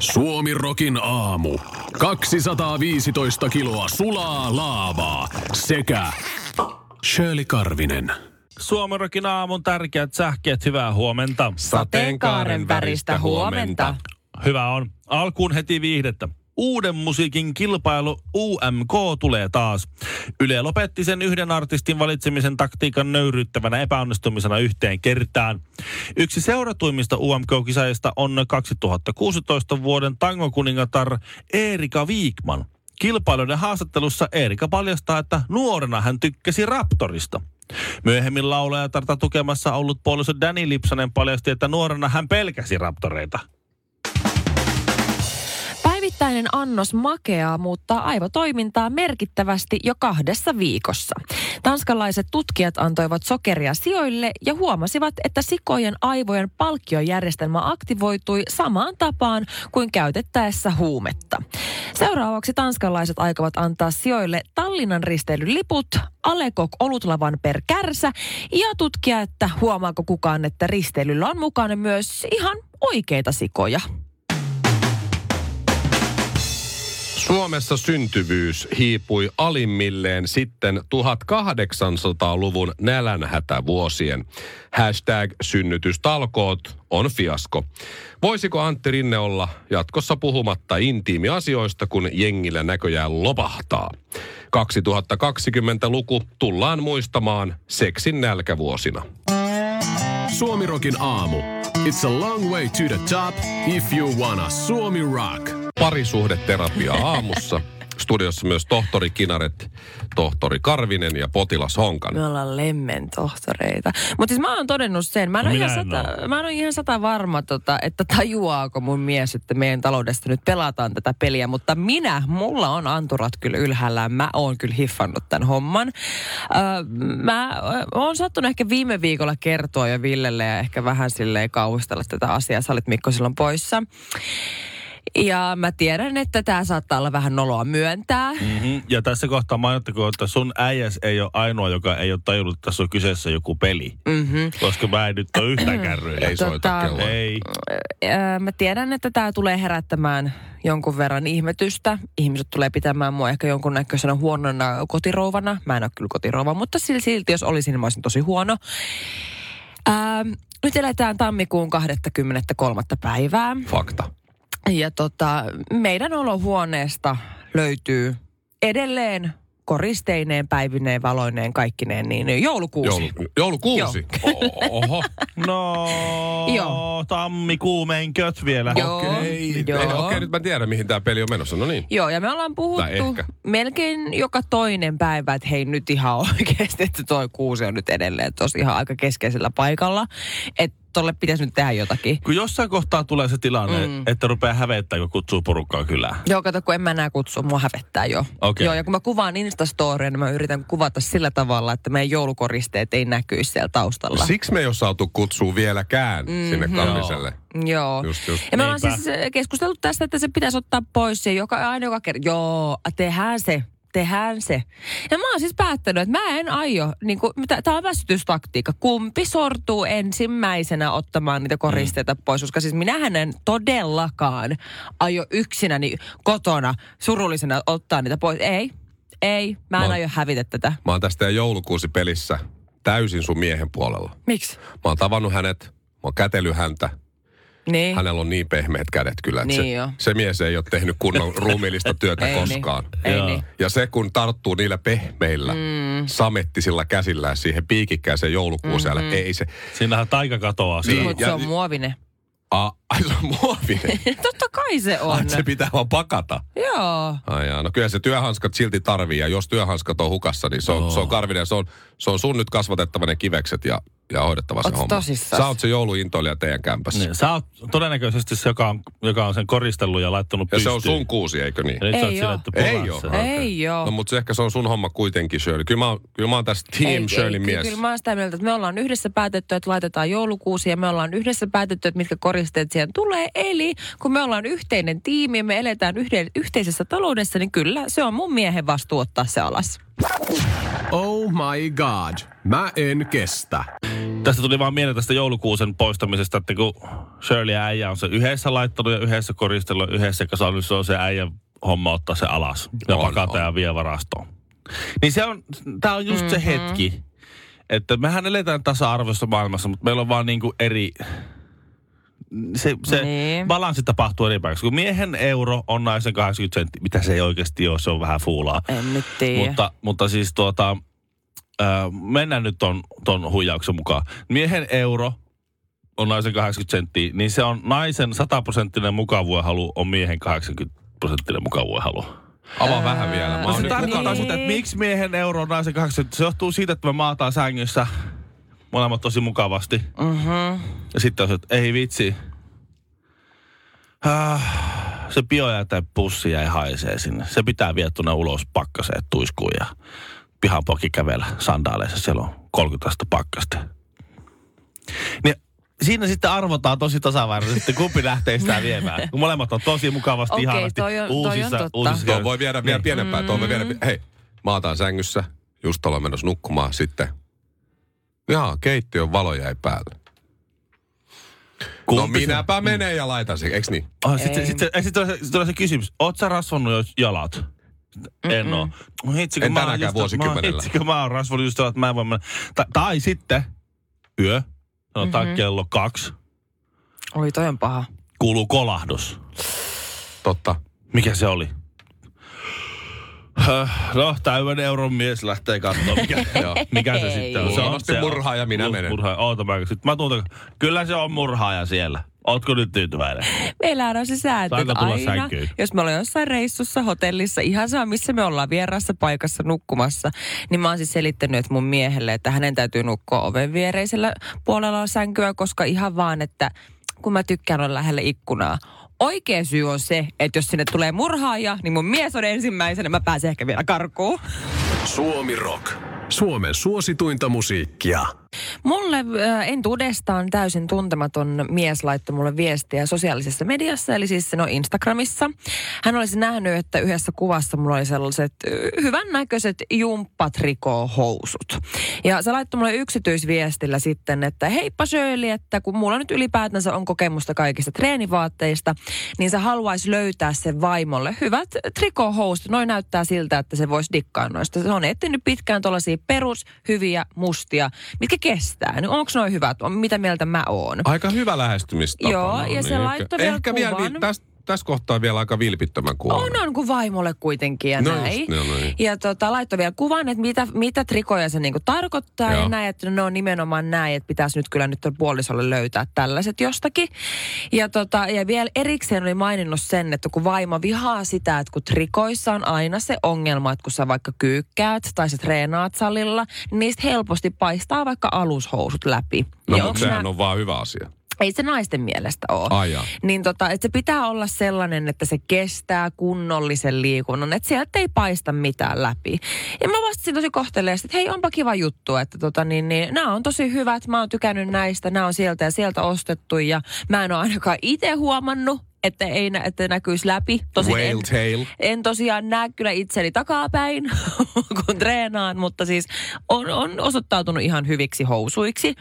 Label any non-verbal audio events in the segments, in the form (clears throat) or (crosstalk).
Suomi Rokin aamu. 215 kiloa sulaa laavaa sekä Shirley Karvinen. Suomerokin aamun tärkeät sähkeet, hyvää huomenta. Sateenkaaren väristä huomenta. Hyvä on. Alkuun heti viihdettä. Uuden musiikin kilpailu UMK tulee taas. Yle lopetti sen yhden artistin valitsemisen taktiikan nöyryyttävänä epäonnistumisena yhteen kertaan. Yksi seuratuimmista UMK-kisajista on 2016 vuoden tangokuningatar Erika Viikman. Kilpailuiden haastattelussa Erika paljastaa, että nuorena hän tykkäsi Raptorista. Myöhemmin laulajatarta tukemassa ollut puoliso Danny Lipsanen paljasti, että nuorena hän pelkäsi raptoreita. Päivittäinen annos makeaa muuttaa aivotoimintaa merkittävästi jo kahdessa viikossa. Tanskalaiset tutkijat antoivat sokeria sijoille ja huomasivat, että sikojen aivojen palkkiojärjestelmä aktivoitui samaan tapaan kuin käytettäessä huumetta. Seuraavaksi tanskalaiset aikovat antaa sijoille Tallinnan risteilyliput, Alekok olutlavan per kärsä ja tutkia, että huomaako kukaan, että risteilyllä on mukana myös ihan oikeita sikoja. Suomessa syntyvyys hiipui alimmilleen sitten 1800-luvun nälänhätävuosien. Hashtag synnytystalkoot on fiasko. Voisiko Antti Rinne olla jatkossa puhumatta intiimiasioista, kun jengillä näköjään lopahtaa? 2020-luku tullaan muistamaan seksin nälkävuosina. Suomi Rokin aamu. It's a long way to the top if you wanna Suomi Rock. Parisuhdeterapia aamussa. Studiossa myös tohtori Kinaret, tohtori Karvinen ja potilas Honkan. Me ollaan lemmen tohtoreita. Mutta siis mä oon todennut sen, mä en, No ole, ihan sata, oo. mä en ole ihan sata varma, tota, että tajuaako mun mies, että meidän taloudesta nyt pelataan tätä peliä. Mutta minä, mulla on anturat kyllä ylhäällä. Mä oon kyllä hiffannut tämän homman. Öö, mä oon sattunut ehkä viime viikolla kertoa jo Villelle ja ehkä vähän silleen kauhistella tätä asiaa. Sä olit Mikko silloin poissa. Ja mä tiedän, että tämä saattaa olla vähän noloa myöntää. Mm-hmm. Ja tässä kohtaa mainittakoon, että sun äijäs ei ole ainoa, joka ei ole tajunnut, että tässä on kyseessä joku peli. Mm-hmm. Koska mä en nyt ole yhtään kärryillä. Ei soita Tota, kelloa. Ei. Mä tiedän, että tämä tulee herättämään jonkun verran ihmetystä. Ihmiset tulee pitämään mua ehkä jonkunnäköisenä huonona kotirouvana. Mä en ole kyllä kotirouva, mutta sil- silti jos olisin, niin mä olisin tosi huono. Ähm, nyt eletään tammikuun 23. päivää. Fakta. Ja tota, meidän olohuoneesta löytyy edelleen koristeineen, päivineen, valoineen, kaikkineen, niin joulukuusi. Joulu, joulukuusi. Oho. (laughs) No, Joo. tammikuumeenköt vielä. Joo. Okei, Joo. Ei, okei, nyt mä tiedän, mihin tämä peli on menossa. No niin. Joo, ja me ollaan puhuttu melkein joka toinen päivä, että hei nyt ihan (laughs) oikeasti, että toi kuusi on nyt edelleen tosi ihan aika keskeisellä paikalla. Että tolle pitäisi nyt tehdä jotakin. Kun jossain kohtaa tulee se tilanne, Mm. että rupeaa hävettää, kun kutsuu porukkaa kylään. Joo, kato, kun en mä enää kutsu, mua hävettää jo. Okei. Joo, ja kun mä kuvaan Instastoria, niin mä yritän kuvata sillä tavalla, että meidän joulukoristeet ei näkyisi siellä taustalla. Siksi me ei ole saatu kutsua vieläkään mm-hmm. sinne Karviselle. Joo. Just, just. Ja me ollaan siis eh, keskustellut tästä, että se pitäisi ottaa pois ja joka, aina joka kerta. Joo, tehdään se. Tehdään se. Ja mä oon siis päättänyt, että mä en aio, niin kuin, tämä on väsytystaktiikka, kumpi sortuu ensimmäisenä ottamaan niitä koristeita pois, koska siis minähän en todellakaan aio yksinäni kotona surullisena ottaa niitä pois. Ei, ei, mä en Mä oon- aio hävitä tätä. Mä oon tästä joulukuusi pelissä täysin sun miehen puolella. Miksi? Mä oon tavannut hänet, mä oon kätellyt häntä. Niin. Hänellä on niin pehmeät kädet kyllä, että Niin jo. se, se mies ei ole tehnyt kunnon (laughs) ruumiillista työtä Ei koskaan. Niin. Ei Joo. niin. Ja se, kun tarttuu niillä pehmeillä, mm. samettisilla käsillään siihen piikikkääseen joulukuuseen, mm-hmm. ei se... Siinähän taika katoaa. Niin. Niin. Mutta ja- se on muovinen. A, ai se on muovinen. (laughs) Totta kai se on. Ai, se pitää vaan pakata. Joo. Ai jaa, no kyllä se työhanskat silti tarvii, ja jos työhanskat on hukassa, niin se on, Oo. se on karvinen. Se on, se on sun nyt kasvatettava ne kivekset, ja ja hoidettava se Oot homma. tosissaan? Sä oot se jouluintoilija teidän kämpässä. Niin, sä oot todennäköisesti se, joka on, joka on sen koristellut ja laittanut Ja se on pystyyn. sun kuusi, eikö niin? Ei siinä, oo. että Ei puhas oo. se. Okei. Ei joo. No mutta se ehkä se on sun homma kuitenkin, Shirley. Kyllä mä, oon- kyllä mä oon tässä Team Shirley ky- mies. Kyllä mä oon sitä mieltä, että me ollaan yhdessä päätetty, että laitetaan joulukuusi ja me ollaan yhdessä päätetty, että mitkä koristeet siihen tulee. Eli kun me ollaan yhteinen tiimi ja me eletään yhden, yhteisessä taloudessa, niin kyllä se on mun miehen vastuu ottaa se alas. Oh my god. Mä en kestä. Tästä tuli vaan mieleen tästä joulukuusen poistamisesta, että kun Shirley ja äijä on se yhdessä laittanut ja yhdessä koristellut ja yhdessä kasannut, se on se äijän homma ottaa se alas ja On, pakata on. ja vie varastoon. Niin se on, tää on just mm-hmm. se hetki, että mehän eletään tasa-arvoisessa maailmassa, mutta meillä on vaan niinku eri, se, se Niin. balanssi tapahtuu eri paikassa. Kun miehen euro on naisen 80 senttiä, mitä se ei oikeasti ole, se on vähän fuulaa. En nyt tiedä. Mutta, mutta siis tuota, äh, mennään nyt ton, ton huijauksen mukaan. Miehen euro on naisen 80 senttiä, niin se on naisen 100 prosenttinen mukavuudenhalu on miehen 80 prosenttinen mukavuudenhalu. Avaa vähän vielä. Mä No oon se nyt tarkoittaa mukana. sitä, että miksi miehen euro on naisen 80 Se johtuu siitä, että me maataan sängyssä molemmat tosi mukavasti. Mm-hmm. Ja sitten on se, että ei vitsi. Ah, se biojätepussi jäi haisee sinne. Se pitää viedä tuonne ulos pakkaseen tuiskuun ja pihan poki kävellä sandaaleissa. Siellä on 30 astetta pakkasta. Niin siinä sitten arvotaan tosi tasaväärisesti, kumpi lähtee sitä viemään. Kun molemmat on tosi mukavasti, Okei, ihanasti toi on- toi on uusissa, totta. uusissa Tuo voi viedä vielä Niin. pienempään. Tuo voi viedä, hei, maataan sängyssä, just ollaan menossa nukkumaan, sitten, jaa, keittiön valo jäi päälle. No Kumpi se- minäpä menen ja laitan sen, eikö niin? Oh, sitten Ei. sit, sit, sit, tulee, se, tulee se kysymys, oot sä rasvannut jo jalat? En oo. No Hitsi, kun En mä oon tänäkään just- vuosikymmenellä. Mä, hitsi, kun mä oon rasvannut just jalat, mä en voi mennä. Ta, tai sitten yö, sanotaan mm-hmm. kello kaksi, Oi, toi on paha. kuuluu kolahdus. Totta. Mikä se oli? Höh, No, täyden euron mies lähtee katsomaan, mikä, (laughs) joo, mikä se sitten on. Se on se murhaaja, minä menen. Murhaaja, oota mä, sit mä tuun, kyllä se on murhaaja siellä. Ootko nyt tyytyväinen? Meillä on se sääntö, että aina, sänkyyn? jos me ollaan jossain reissussa, hotellissa, ihan saa missä me ollaan vieraassa paikassa nukkumassa, niin mä oon siis selittänyt että mun miehelle, että hänen täytyy nukkua oven viereisellä puolella sänkyä, koska ihan vaan, että kun mä tykkään olla lähellä ikkunaa. Oikea syy on se, että jos sinne tulee murhaaja, niin mun mies on ensimmäisenä, mä pääsen ehkä vielä karkuun. Suomi Rock. Suomen suosituinta musiikkia. Mulle äh, entuudestaan täysin tuntematon mies laittoi mulle viestiä sosiaalisessa mediassa, eli siis no Instagramissa. Hän olisi nähnyt, että yhdessä kuvassa mulla oli sellaiset äh, hyvän näköiset jumppatrikoohousut. Ja se laittoi mulle yksityisviestillä sitten, että heippa Shirley, että kun mulla nyt ylipäätänsä on kokemusta kaikista treenivaatteista, niin se haluaisi löytää sen vaimolle hyvät trikoohousut. Noin näyttää siltä, että se voisi dikkaa noista. Se on etsinyt pitkään tuollaisia perus, hyviä, mustia, mitkä kestää. Niin onko noin hyvät? Mitä mieltä mä oon? Aika hyvä lähestymistapa. Joo, no ja se ehkä- laittoi vielä Ehkä vielä kuvan. vi- tästä täs kohtaa vielä aika vilpittömän kuvan. On, on kuin vaimolle kuitenkin ja No näin. just, no niin. Ja tota, laittoi vielä kuvan, että mitä, mitä trikoja se niinku tarkoittaa Joo. ja näin, että ne on nimenomaan näin, että pitäisi nyt kyllä nyt puolisolle löytää tällaiset jostakin. Ja, tota, ja vielä erikseen oli maininnut sen, että kun vaimo vihaa sitä, että kun trikoissa on aina se ongelma, että kun sä vaikka kyykkäät tai sä treenaat salilla, niin niistä helposti paistaa vaikka alushousut läpi. No, Ja mutta onks sehän nää- on vaan hyvä asia. Ei se naisten mielestä ole. Ai. Niin tota, että se pitää olla sellainen, että se kestää kunnollisen liikunnan, että sieltä ei paista mitään läpi. Ja mä vastasin tosi kohteleesti, että hei onpa kiva juttu, että tota niin, niin nämä on tosi hyvät, mä oon tykännyt näistä, nämä on sieltä ja sieltä ostettu ja mä en ole ainakaan itse huomannut, että ei nä, että näkyisi läpi. Tosin en, Whale tail. en tosiaan näe kyllä itseni takapäin, (laughs) kun treenaan, mutta siis on, on osoittautunut ihan hyviksi housuiksi.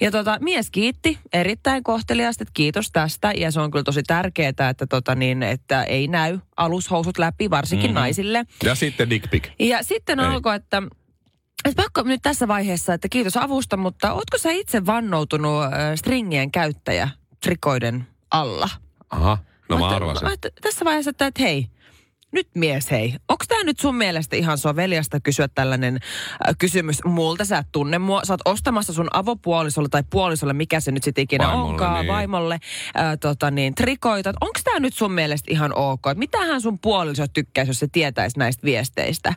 Ja tota, mies kiitti erittäin kohteliaasti, että kiitos tästä. Ja se on kyllä tosi tärkeää, että, tota niin, että ei näy alushousut läpi, varsinkin mm-hmm. naisille. Ja sitten dick pic. Ja sitten Ei. alkoi, että että pakko nyt tässä vaiheessa, että kiitos avusta, mutta ootko sä itse vannoutunut stringien käyttäjä trikoiden alla? Aha, no mä Mä arvasin. ajattelin tässä vaiheessa, että, hei, nyt mies hei, onko tämä nyt sun mielestä ihan soveliasta kysyä tällainen äh, kysymys multa? Sä et tunne mua, sä oot ostamassa sun avopuolisolle tai puolisolle, mikä se nyt sitten ikinä Vaimolle, onkaan, niin. vaimolle, äh, tota niin, trikoita. Onko tämä nyt sun mielestä ihan ok? Mitähän sun puoliso tykkäisi, jos se tietäisi näistä viesteistä?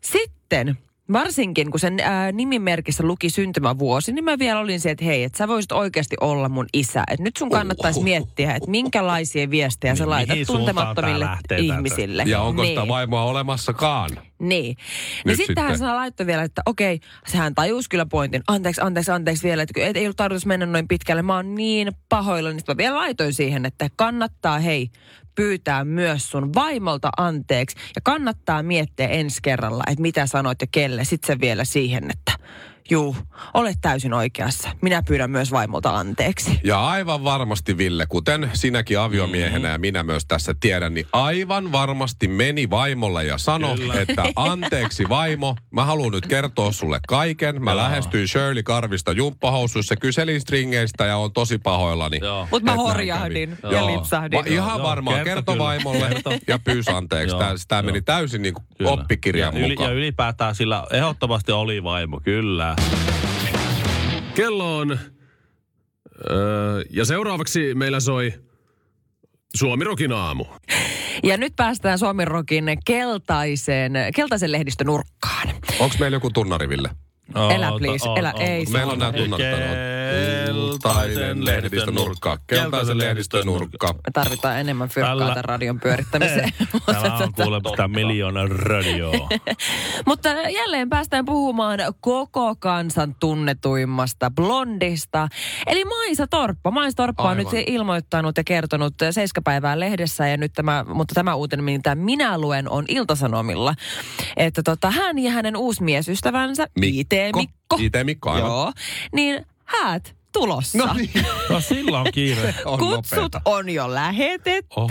Sitten Varsinkin, kun sen ää, nimimerkissä luki syntymävuosi, niin mä vielä olin se, että hei, että sä voisit oikeasti olla mun isä. Et nyt sun kannattaisi miettiä, että minkälaisia viestejä sä Niin, laitat mihin tuntemattomille ihmisille. Ja onko niin. sitä vaimoa olemassakaan? Niin. Niin Nyt sitten hän sitten. sanoi laittoi vielä, että okei, sehän tajusi kyllä pointin. Anteeksi, anteeksi, anteeksi vielä, että et ei ollut tarkoitus mennä noin pitkälle. Mä oon niin pahoilla, niin mä vielä laitoin siihen, että kannattaa hei pyytää myös sun vaimolta anteeksi. Ja kannattaa miettiä ensi kerralla, että mitä sanoit ja kelle. Sitten se vielä siihen, että juu, olet täysin oikeassa. Minä pyydän myös vaimolta anteeksi. Ja aivan varmasti, Ville, kuten sinäkin aviomiehenä ja minä myös tässä tiedän, niin aivan varmasti meni vaimolle ja sanoi, että anteeksi vaimo, mä haluan nyt kertoa sulle kaiken. Mä lähestyin Shirley Karvista jumppahousuissa, kyselin stringeistä ja on tosi pahoillani. Joo. Mutta mä horjahdin ja Joo. lipsahdin. Va- ihan Joo, varmaan kerto vaimolle Kerto. ja pyysi anteeksi. Joo, Tämä, tämä joo. meni täysin niin kuin oppikirjan ja, yli, mukaan. ja ylipäätään sillä ehdottomasti oli vaimo, kyllä. Kello on... Öö, ja seuraavaksi meillä soi Suomirokin aamu. Ja nyt päästään Suomen Rokin keltaiseen, keltaisen lehdistön nurkkaan. Onko meillä joku tunnari, Ville? Elä, please, elä, ei se Meillä on nämä tunnarit. Keltainen lehdistön nurkka. Keltaisen lehdistön nurkka. Me tarvitaan enemmän fyrkkaa Tällä- tämän radion pyörittämiseen. (laughs) Tämä on Mutta- kuule sitä miljoonan radio. (laughs) Mutta jälleen päästään puhumaan koko kansan tunnetuimmasta blondista. Eli Maisa Torppa. Maisa Torppa on Aivan. nyt ilmoittanut ja kertonut seiskapäivää lehdessä. Ja nyt tämä, mutta tämä uutinen, mitä minä luen, on Iltasanomilla. Että tota, hän ja hänen uusi miesystävänsä, IT Mikko. IT Mikko, aivan. Joo. Niin häät tulossa. No niin, No sillä on kiire. on Kutsut nopeeta. on jo lähetetty. Oho.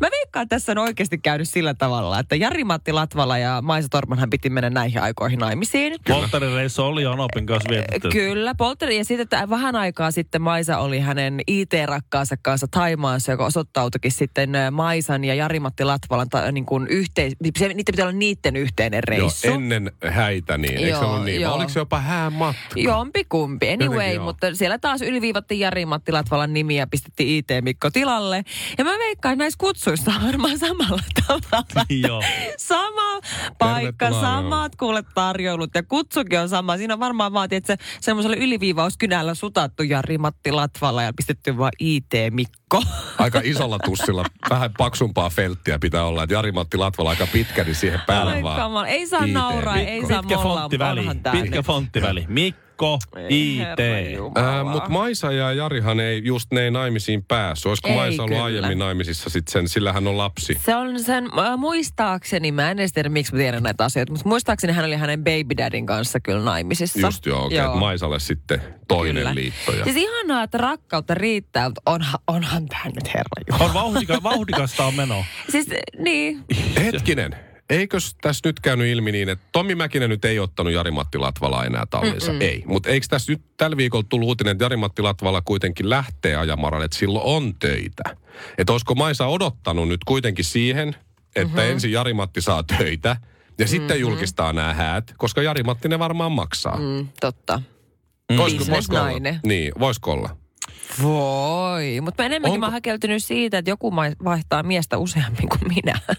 Mä veikkaan, että tässä on oikeasti käynyt sillä tavalla, että Jari-Matti Latvala ja Maisa Torpanhan piti mennä näihin aikoihin naimisiin. Polttarireissu oli Onopin kanssa vietetty. Kyllä, Polteri. Ja sitten että vähän aikaa sitten Maisa oli hänen IT-rakkaansa kanssa Taimaassa, joka osoittautuikin sitten Maisan ja Jari-Matti Latvalan ta, niin kuin yhteis... Se, niiden pitää olla niiden yhteinen Joo, reissu. ennen häitä niin. Eikö se Joo, ollut niin? Joo. oliko se jopa häämatka? Jompi kumpi. Anyway, joo. mutta siellä taas yliviivattiin Jari Matti Latvalan nimi ja pistettiin IT Mikko tilalle. Ja mä veikkaan, että näissä kutsuissa on varmaan samalla (laughs) tavalla. (laughs) Joo. Sama paikka, Tervetuloa, samat kuule tarjoulut ja kutsukin on sama. Siinä on varmaan vaatii, että se semmoisella ylivivauskynällä sutattu Jari Matti Latvala ja pistetty vaan IT Mikko. (laughs) Aika isolla tussilla, vähän paksumpaa felttiä pitää olla. Että Jari-Matti Latvala aika pitkä, niin siihen päälle Ai vaan. Ei saa nauraa, ei saa Pitkä mollaa, fonttiväli. onhan tää Pitkä fonttiväli. Mikko, Ei, IT. Äh, Mutta Maisa ja Jarihan ei, just ne ei naimisiin päässyt. Olisiko Ei Maisa ollut kyllä. aiemmin naimisissa sitten sen, sillä hän on lapsi. Se on sen, äh, muistaakseni, mä en edes tiedä miksi mä tiedän näitä asioita, mutta muistaakseni hän oli hänen baby dadin kanssa kyllä naimisissa. Just joo, okay, joo. Maisalle sitten toinen Kyllä. liitto. Ja... Siis ihanaa, että rakkautta riittää, mutta onhan, onhan tämä nyt herra. On vauhdika, vauhdikasta on meno. Siis niin, Hetkinen, eikös tässä nyt käynyt ilmi niin, että Tommi Mäkinen nyt ei ottanut Jari-Matti Latvalaa enää tallinsa? Mm-mm. Ei. Mutta eikö tässä nyt tällä viikolla tullut uutinen, että Jari-Matti Latvala kuitenkin lähtee ajamaan, että silloin on töitä? Että olisiko Maisa odottanut nyt kuitenkin siihen, että mm-hmm. ensin Jari-Matti saa töitä ja sitten Mm-hmm. julkistaa nämä häät, koska Jari-Matti ne varmaan maksaa. Mm. mm, totta. Voisiko, voisiko olla? Niin, voisiko olla? Voi. Mutta enemmänkin Onko- mä oon häkeltynyt siitä, että joku vaihtaa miestä useammin kuin minä. (laughs)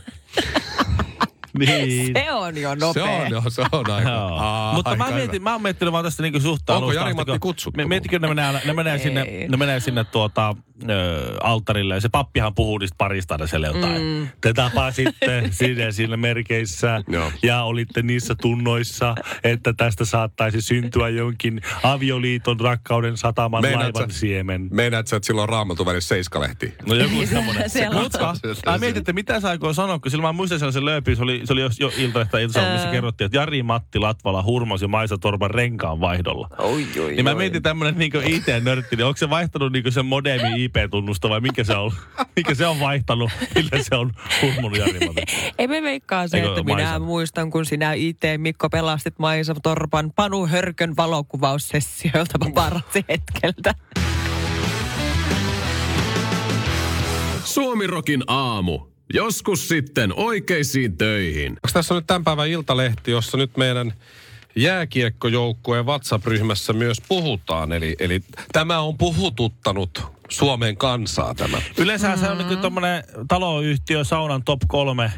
(laughs) Niin. Se on jo nopea. Se on, joo, se on aika, Joo. Aa, Mutta mä, aika mietin, hyvä. mä oon miettinyt vaan tästä niinku suhtaan Onko Jari-Matti kutsuttu? Mietitkö, ne menee, ne menee sinne, ne menee sinne tuota, ö, alttarille ja se pappihan puhuu niistä parista aina siellä jotain. Mm. Te tapasitte (laughs) sinne siinä merkeissä Joo. ja olitte niissä tunnoissa, että tästä saattaisi syntyä jonkin avioliiton rakkauden sataman Meinaat laivan sä- siemen. Meinaat sä, että silloin raamatun välissä seiskalehti? No joku Niin, (laughs) se- semmoinen. on. Mutta mä mietin, että mitä sä aikoo sanoa, kun silloin mä muistan sellaisen lööpin, se oli, se oli jo, jo Iltalehtä Ilta, missä kerrottiin, että Jari Matti Latvala hurmasi Maisa Torpan renkaan vaihdolla. Oi, oi, Niin mä oi. mietin tämmönen niinku IT-nörtti, niin onko se vaihtanut niinku sen modemi IP-tunnusta vai mikä se on? (laughs) mikä se on vaihtanut, millä se on hurmunut Jari? (laughs) Ei me veikkaa se, Eikö että minä Maisa? muistan, kun sinä IT Mikko pelastit Maisa Torpan Panu Hörkön valokuvaussessiolta paparazzi (laughs) hetkeltä. Suomirokin aamu. Joskus sitten oikeisiin töihin. Onko tässä on nyt tämän päivän iltalehti, jossa nyt meidän jääkiekkojoukkueen WhatsApp-ryhmässä myös puhutaan. Eli, eli tämä on puhututtanut Suomen kansaa tämä. Yleensä se on niinku tommonen taloyhtiö saunan top kolme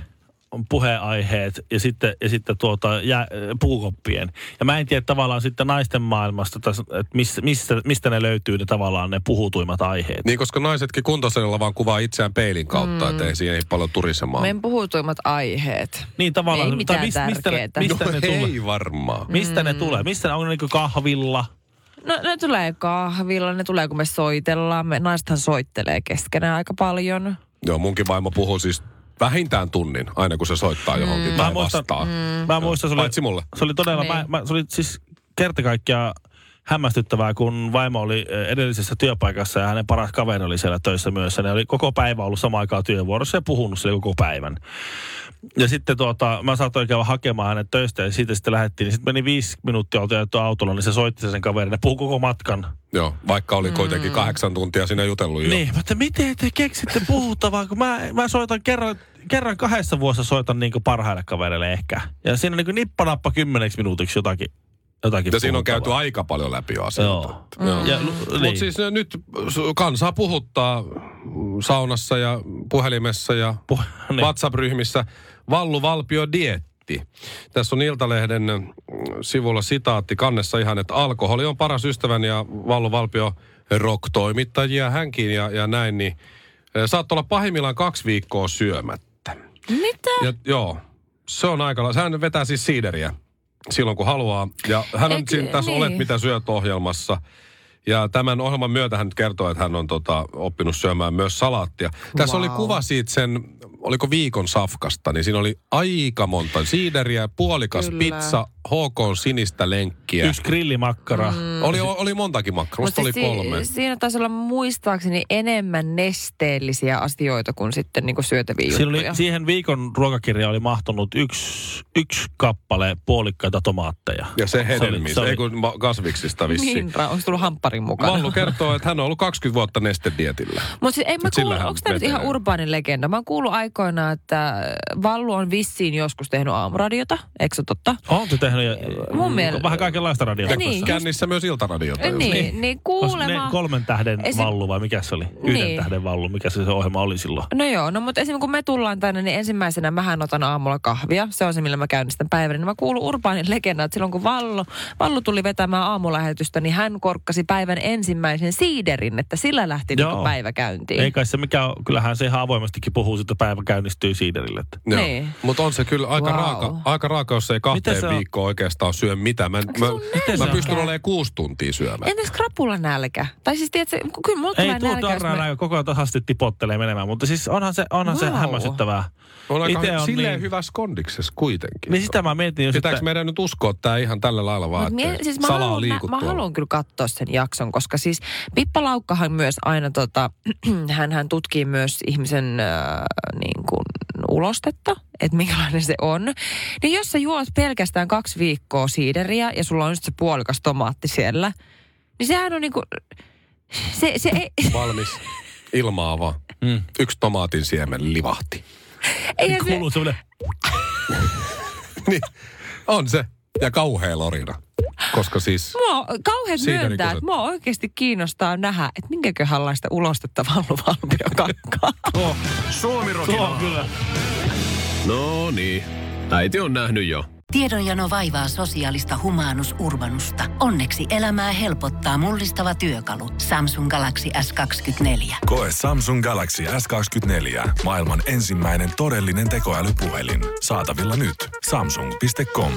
puheaiheet ja sitten, ja sitten tuota, jä, puukoppien. Ja mä en tiedä tavallaan sitten naisten maailmasta, että missä, mistä, mistä ne löytyy ne tavallaan ne puhutuimmat aiheet. Niin, koska naisetkin kuntosalilla vaan kuvaa itseään peilin kautta, mm. että ei siihen paljon turisemaan. Meidän puhutuimmat aiheet. Niin tavallaan. Ei mitään mistä, mistä, ne, mistä no ne tulee? ei varmaan. Mistä ne tulee? Mistä ne on niin kahvilla? No ne tulee kahvilla, ne tulee kun me soitellaan. Me, naisethan soittelee keskenään aika paljon. Joo, munkin vaimo puhuu siis vähintään tunnin, aina kun se soittaa johonkin Mä tai muistan- vastaa. Mä muistan, se oli, Paitsi mulle. se oli todella, Niin. mä, mä, se oli siis kerta kaikkiaan hämmästyttävää, kun vaimo oli edellisessä työpaikassa ja hänen paras kaveri oli siellä töissä myös. Ja ne oli koko päivä ollut samaan aikaan työvuorossa ja puhunut sille koko päivän. Ja sitten tuota, mä saatoin käydä hakemaan hänet töistä ja siitä sitten lähdettiin. Sitten meni viisi minuuttia ajettu autolla, niin se soitti sen kaverin. Ne puhui koko matkan. Joo, vaikka oli kuitenkin kahdeksan tuntia siinä jutellut jo. Niin, mutta miten te keksitte puhuttavaa, kun mä, mä soitan kerran, kerran kahdessa vuodessa soitan niin parhaille kavereille ehkä. Ja siinä niin nippanappa kymmeneksi minuutiksi jotakin, jotakin Ja siinä on käyty aika paljon läpi jo asioita. Joo. Joo. Ja, Mutta niin. siis äh, nyt kansaa puhuttaa mm, saunassa ja puhelimessa ja Puh- (laughs) niin. WhatsApp-ryhmissä Vallu Valpio dietti. Tässä on Iltalehden mm, sivulla sitaatti kannessa ihan, että alkoholi on paras ystäväni ja Vallu Valpio rock-toimittajia hänkin ja, ja näin, niin eh, saat olla pahimmillaan kaksi viikkoa syömättä. Mitä? Ja, joo, se on aika la- Hän vetää siis siideriä silloin kun haluaa. Ja hän on Eikö- siinä, tässä niin. Olet mitä syöt ohjelmassa. Ja tämän ohjelman myötä hän kertoo, että hän on tota, oppinut syömään myös salaattia. Tässä oli Wow. kuva siitä sen, oliko viikon safkasta, niin siinä oli aika monta siideriä, puolikas Kyllä. pizza, HK sinistä lenkkiä. Yksi grillimakkara. Mm. Oli, oli montakin makkaraa, musta oli siis kolme. Si- siinä taisi olla muistaakseni enemmän nesteellisiä asioita kuin sitten niinku syötäviä Siinä juttuja. oli, siihen viikon ruokakirjaan oli mahtunut yksi, yksi kappale puolikkaita tomaatteja. Ja se hedelmistä, se oli- ei kun kasviksista vissiin. niin, ra- onko tullut hampparin mukana? Vallu kertoo, että hän on ollut 20 vuotta nestedietillä. Mutta siis ei mä kuulu, onko tämä nyt ihan urbaanin legenda? Mä oon kuullut aikoinaan, että Vallu on vissiin joskus tehnyt aamuradiota, eikö se totta? On se tehnyt ja- Mun mielestä- vähän kaikenlaista radiota. Niin, Kännissä myös iltaradiota. jos- Niin, niin, niin. niin Olis ne kuulemma... kolmen tähden Esim- vallu vai mikä se oli? Yhden Niin. tähden vallu, mikä se, se ohjelma oli silloin? No joo, no mutta esimerkiksi kun me tullaan tänne, niin ensimmäisenä mähän otan aamulla kahvia. Se on se, millä mä käynnistän päivän. Niin mä kuulun urbaanin legendan, että silloin kun Vallu, Vallu tuli vetämään aamulähetystä, niin hän korkkasi päivän ensimmäisen siiderin, että sillä lähti Joo. niin päivä käyntiin. Ei kai se mikä kyllähän se ihan avoimestikin puhuu, että päivä käynnistyy siiderille. Että. Joo. Niin. Mutta on se kyllä aika, Wow. raaka, aika raaka, jos ei Miten kahteen se on? viikkoon oikeastaan syö mitään. Mä, mä, Miten mä se pystyn olemaan kuusi tuntia syömään. Entäs krapulla nälkä? Tai siis tiedätkö, kyllä mulla Ei tulee tuu nälkä. jos tarraa mä- näin, koko ajan tasasti tipottelee menemään, mutta siis onhan se, onhan se Wow. hämmästyttävää. On aika Ite on silleen niin- hyvässä kondiksessa kuitenkin. Niin sitä mä mietin, jos Pitääkö että, meidän nyt uskoa tämä ihan tällä lailla vaan, että mie, siis mä salaa haluan, mä, mä haluan kyllä katsoa sen jakson, koska siis Pippa Laukkahan myös aina tota, (clears throat) hän, hän tutkii myös ihmisen äh, niin kuin ulostetta, että minkälainen se on. Niin jos sä juot pelkästään kaksi viikkoa siideriä ja sulla on just se puolikas tomaatti siellä, niin sehän on niinku, se, se ei, (laughs) Valmis ilmaava. Mm. Yksi tomaatin siemen livahti. eihän se, kuuluu semmoinen, (laughs) niin, on se. Ja kauhea lorina. Koska siis... Mua kauhean myöntää, kuset. että mua oikeasti kiinnostaa nähdä, että minkäköhänlaista ulostetta Vallu Valpio kakkaa. Suomirokin (laughs) tuo kyllä. No niin, äiti on nähnyt jo. Tiedonjano vaivaa sosiaalista humanus urbanusta. Onneksi elämää helpottaa mullistava työkalu. Samsung Galaxy S24. Koe Samsung Galaxy S24. Maailman ensimmäinen todellinen tekoälypuhelin. Saatavilla nyt. Samsung.com.